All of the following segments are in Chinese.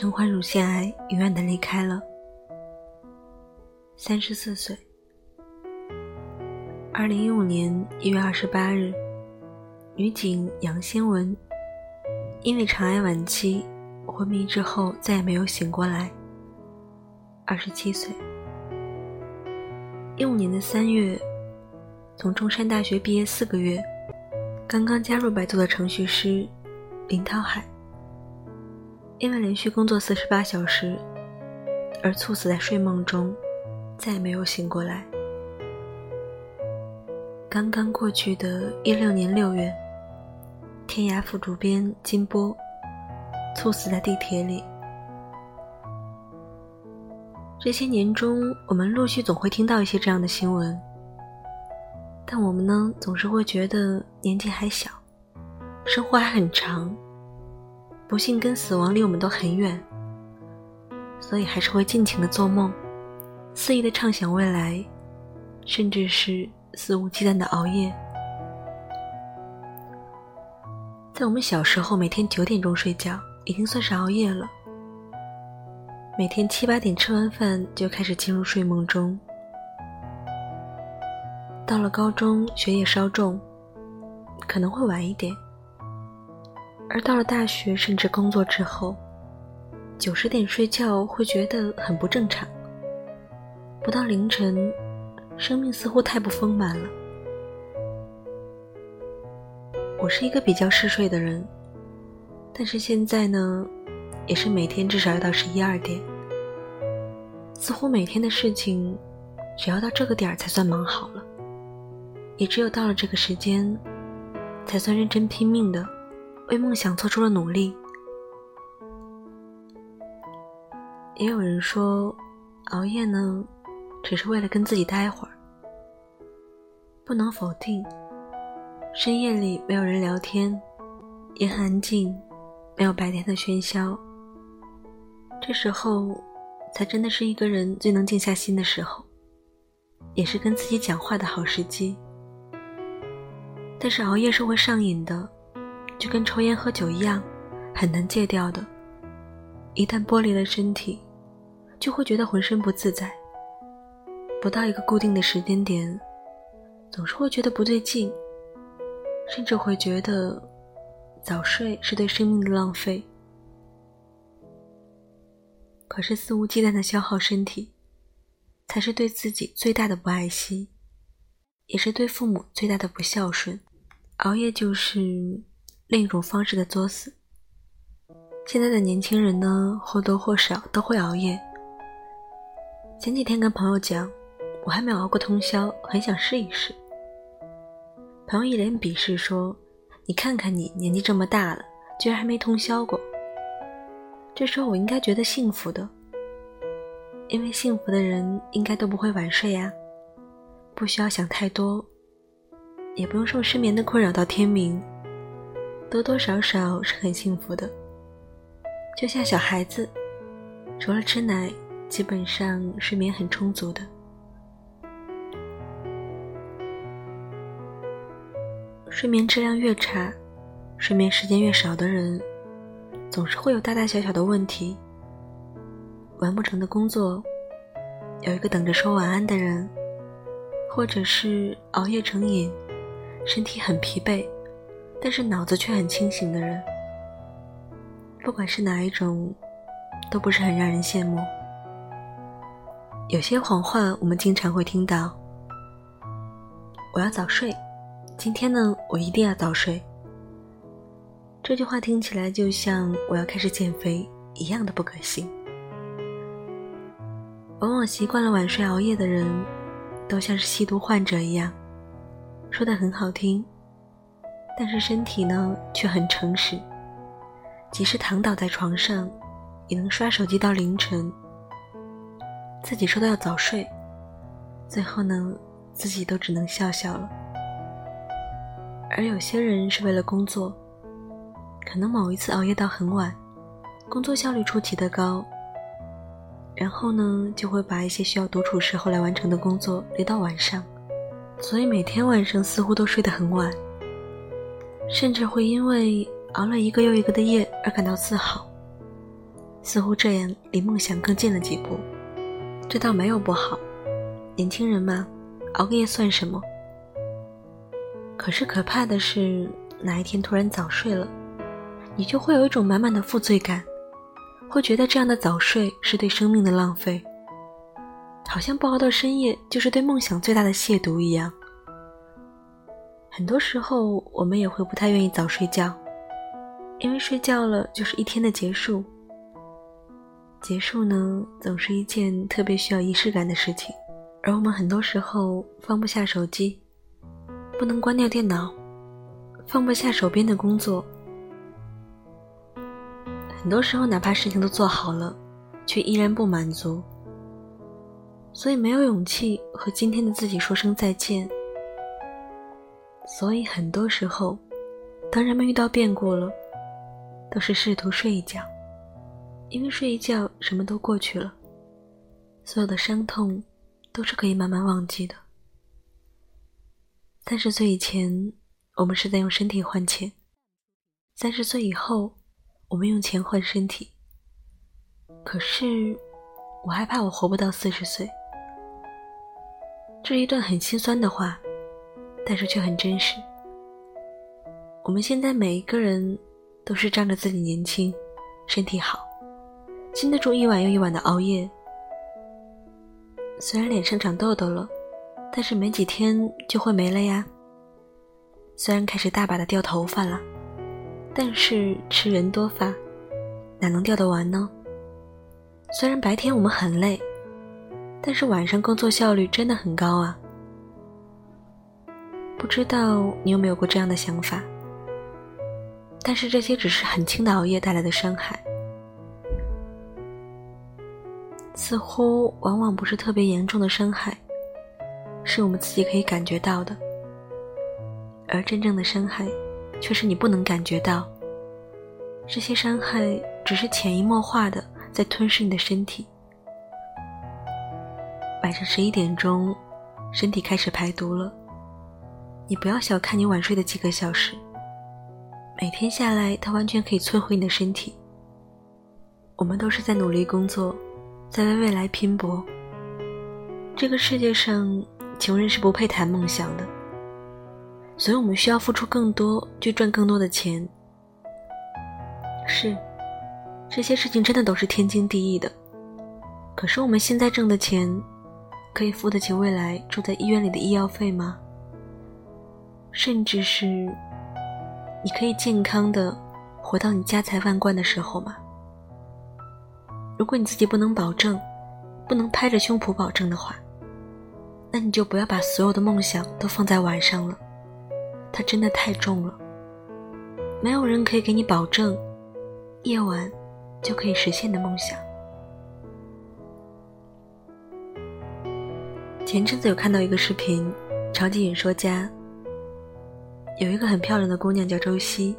身患乳腺癌，永远的离开了，三十四岁。二零一五年一月二十八日，女警杨先文因为肠癌晚期昏迷之后再也没有醒过来，二十七岁。一五年的三月，从中山大学毕业四个月。刚刚加入百度的程序师林涛海，因为连续工作四十八小时而猝死在睡梦中，再也没有醒过来。刚刚过去的一六年六月，天涯副主编金波猝死在地铁里。这些年中，我们陆续总会听到一些这样的新闻。但我们呢，总是会觉得年纪还小，生活还很长，不幸跟死亡离我们都很远，所以还是会尽情的做梦，肆意的畅想未来，甚至是肆无忌惮的熬夜。在我们小时候，每天九点钟睡觉已经算是熬夜了，每天七八点吃完饭就开始进入睡梦中。到了高中，学业稍重，可能会晚一点；而到了大学，甚至工作之后，九十点睡觉会觉得很不正常。不到凌晨，生命似乎太不丰满了。我是一个比较嗜睡的人，但是现在呢，也是每天至少要到十一二点。似乎每天的事情，只要到这个点儿才算忙好了。也只有到了这个时间，才算认真拼命的为梦想做出了努力。也有人说，熬夜呢，只是为了跟自己待会儿。不能否定，深夜里没有人聊天，也很安静，没有白天的喧嚣。这时候，才真的是一个人最能静下心的时候，也是跟自己讲话的好时机。但是熬夜是会上瘾的，就跟抽烟喝酒一样，很难戒掉的。一旦剥离了身体，就会觉得浑身不自在。不到一个固定的时间点，总是会觉得不对劲，甚至会觉得早睡是对生命的浪费。可是肆无忌惮的消耗身体，才是对自己最大的不爱惜，也是对父母最大的不孝顺。熬夜就是另一种方式的作死。现在的年轻人呢，或多或少都会熬夜。前几天跟朋友讲，我还没有熬过通宵，很想试一试。朋友一脸鄙视说：“你看看你，年纪这么大了，居然还没通宵过。”这时候我应该觉得幸福的，因为幸福的人应该都不会晚睡呀，不需要想太多。也不用受失眠的困扰到天明，多多少少是很幸福的。就像小孩子，除了吃奶，基本上睡眠很充足的。睡眠质量越差，睡眠时间越少的人，总是会有大大小小的问题：完不成的工作，有一个等着说晚安的人，或者是熬夜成瘾。身体很疲惫，但是脑子却很清醒的人，不管是哪一种，都不是很让人羡慕。有些谎话我们经常会听到：“我要早睡，今天呢，我一定要早睡。”这句话听起来就像我要开始减肥一样的不可信。往往习惯了晚睡熬夜的人，都像是吸毒患者一样。说的很好听，但是身体呢却很诚实。即使躺倒在床上，也能刷手机到凌晨。自己说的要早睡，最后呢，自己都只能笑笑了。而有些人是为了工作，可能某一次熬夜到很晚，工作效率出奇的高，然后呢，就会把一些需要独处时候来完成的工作留到晚上。所以每天晚上似乎都睡得很晚，甚至会因为熬了一个又一个的夜而感到自豪，似乎这样离梦想更近了几步。这倒没有不好，年轻人嘛，熬个夜算什么？可是可怕的是，哪一天突然早睡了，你就会有一种满满的负罪感，会觉得这样的早睡是对生命的浪费，好像不熬到深夜就是对梦想最大的亵渎一样。很多时候，我们也会不太愿意早睡觉，因为睡觉了就是一天的结束。结束呢，总是一件特别需要仪式感的事情，而我们很多时候放不下手机，不能关掉电脑，放不下手边的工作。很多时候，哪怕事情都做好了，却依然不满足，所以没有勇气和今天的自己说声再见。所以很多时候，当人们遇到变故了，都是试图睡一觉，因为睡一觉什么都过去了，所有的伤痛都是可以慢慢忘记的。三十岁以前，我们是在用身体换钱；三十岁以后，我们用钱换身体。可是，我害怕我活不到四十岁。这是一段很心酸的话。但是却很真实。我们现在每一个人都是仗着自己年轻、身体好，经得住一晚又一晚的熬夜。虽然脸上长痘痘了，但是没几天就会没了呀。虽然开始大把的掉头发了，但是吃人多发，哪能掉得完呢？虽然白天我们很累，但是晚上工作效率真的很高啊。不知道你有没有过这样的想法？但是这些只是很轻的熬夜带来的伤害，似乎往往不是特别严重的伤害，是我们自己可以感觉到的。而真正的伤害，却是你不能感觉到。这些伤害只是潜移默化的在吞噬你的身体。晚上十一点钟，身体开始排毒了。你不要小看你晚睡的几个小时，每天下来，它完全可以摧毁你的身体。我们都是在努力工作，在为未来拼搏。这个世界上，穷人是不配谈梦想的，所以我们需要付出更多，去赚更多的钱。是，这些事情真的都是天经地义的。可是我们现在挣的钱，可以付得起未来住在医院里的医药费吗？甚至是，你可以健康的活到你家财万贯的时候吗？如果你自己不能保证，不能拍着胸脯保证的话，那你就不要把所有的梦想都放在晚上了，它真的太重了。没有人可以给你保证，夜晚就可以实现的梦想。前阵子有看到一个视频，超级演说家。有一个很漂亮的姑娘叫周希，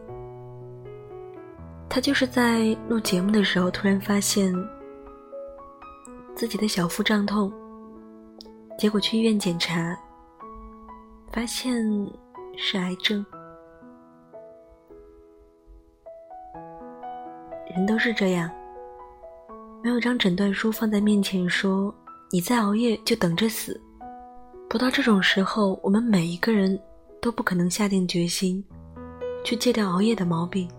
她就是在录节目的时候突然发现自己的小腹胀痛，结果去医院检查，发现是癌症。人都是这样，没有张诊断书放在面前说你再熬夜就等着死。不到这种时候，我们每一个人。都不可能下定决心去戒掉熬夜的毛病，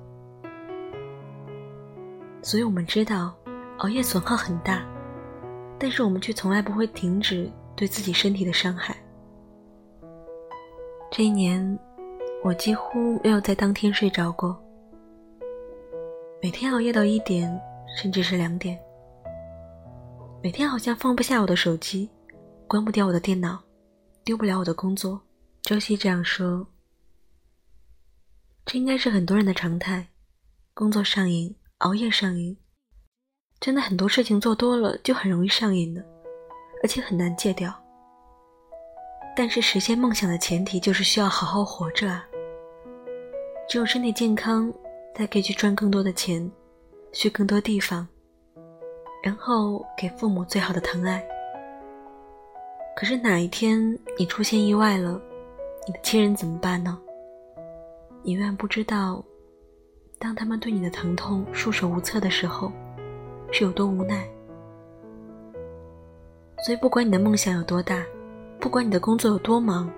所以我们知道熬夜损耗很大，但是我们却从来不会停止对自己身体的伤害。这一年，我几乎没有在当天睡着过，每天熬夜到一点，甚至是两点，每天好像放不下我的手机，关不掉我的电脑，丢不了我的工作。周西这样说：“这应该是很多人的常态，工作上瘾，熬夜上瘾，真的很多事情做多了就很容易上瘾的，而且很难戒掉。但是实现梦想的前提就是需要好好活着啊！只有身体健康，才可以去赚更多的钱，去更多地方，然后给父母最好的疼爱。可是哪一天你出现意外了？”你的亲人怎么办呢？你永远不知道，当他们对你的疼痛束手无策的时候，是有多无奈。所以，不管你的梦想有多大，不管你的工作有多忙，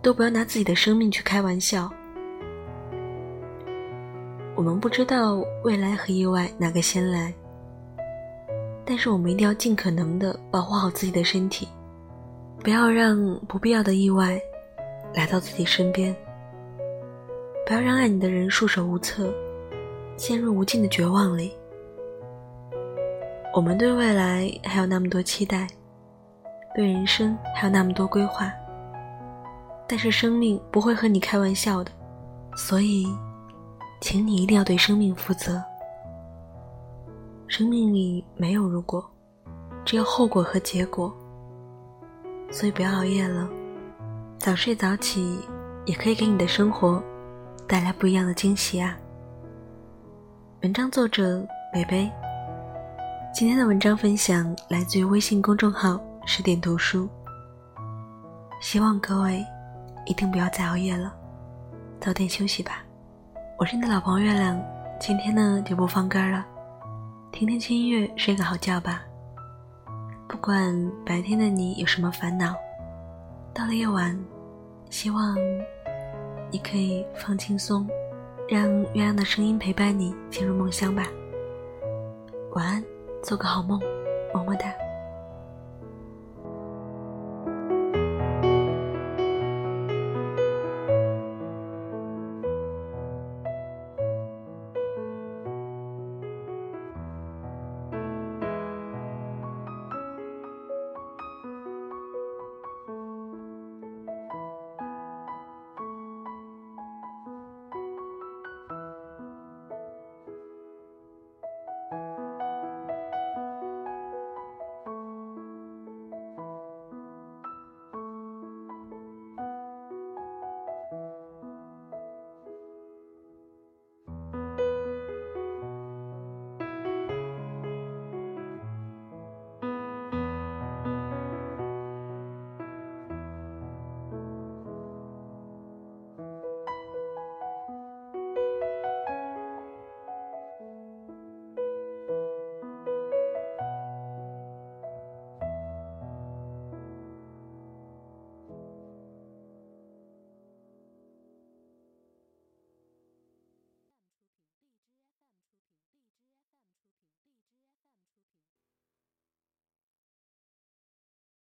都不要拿自己的生命去开玩笑。我们不知道未来和意外哪个先来，但是我们一定要尽可能的保护好自己的身体，不要让不必要的意外来到自己身边，不要让爱你的人束手无策，陷入无尽的绝望里。我们对未来还有那么多期待，对人生还有那么多规划，但是生命不会和你开玩笑的，所以。请你一定要对生命负责。生命里没有如果，只有后果和结果。所以不要熬夜了，早睡早起也可以给你的生活带来不一样的惊喜啊。文章作者北北。今天的文章分享来自于微信公众号十点读书。希望各位一定不要再熬夜了，早点休息吧。我是你的老朋友月亮，今天呢就不放歌了，听听轻音乐，睡个好觉吧。不管白天的你有什么烦恼，到了夜晚，希望你可以放轻松，让月亮的声音陪伴你进入梦乡吧。晚安，做个好梦，么么哒。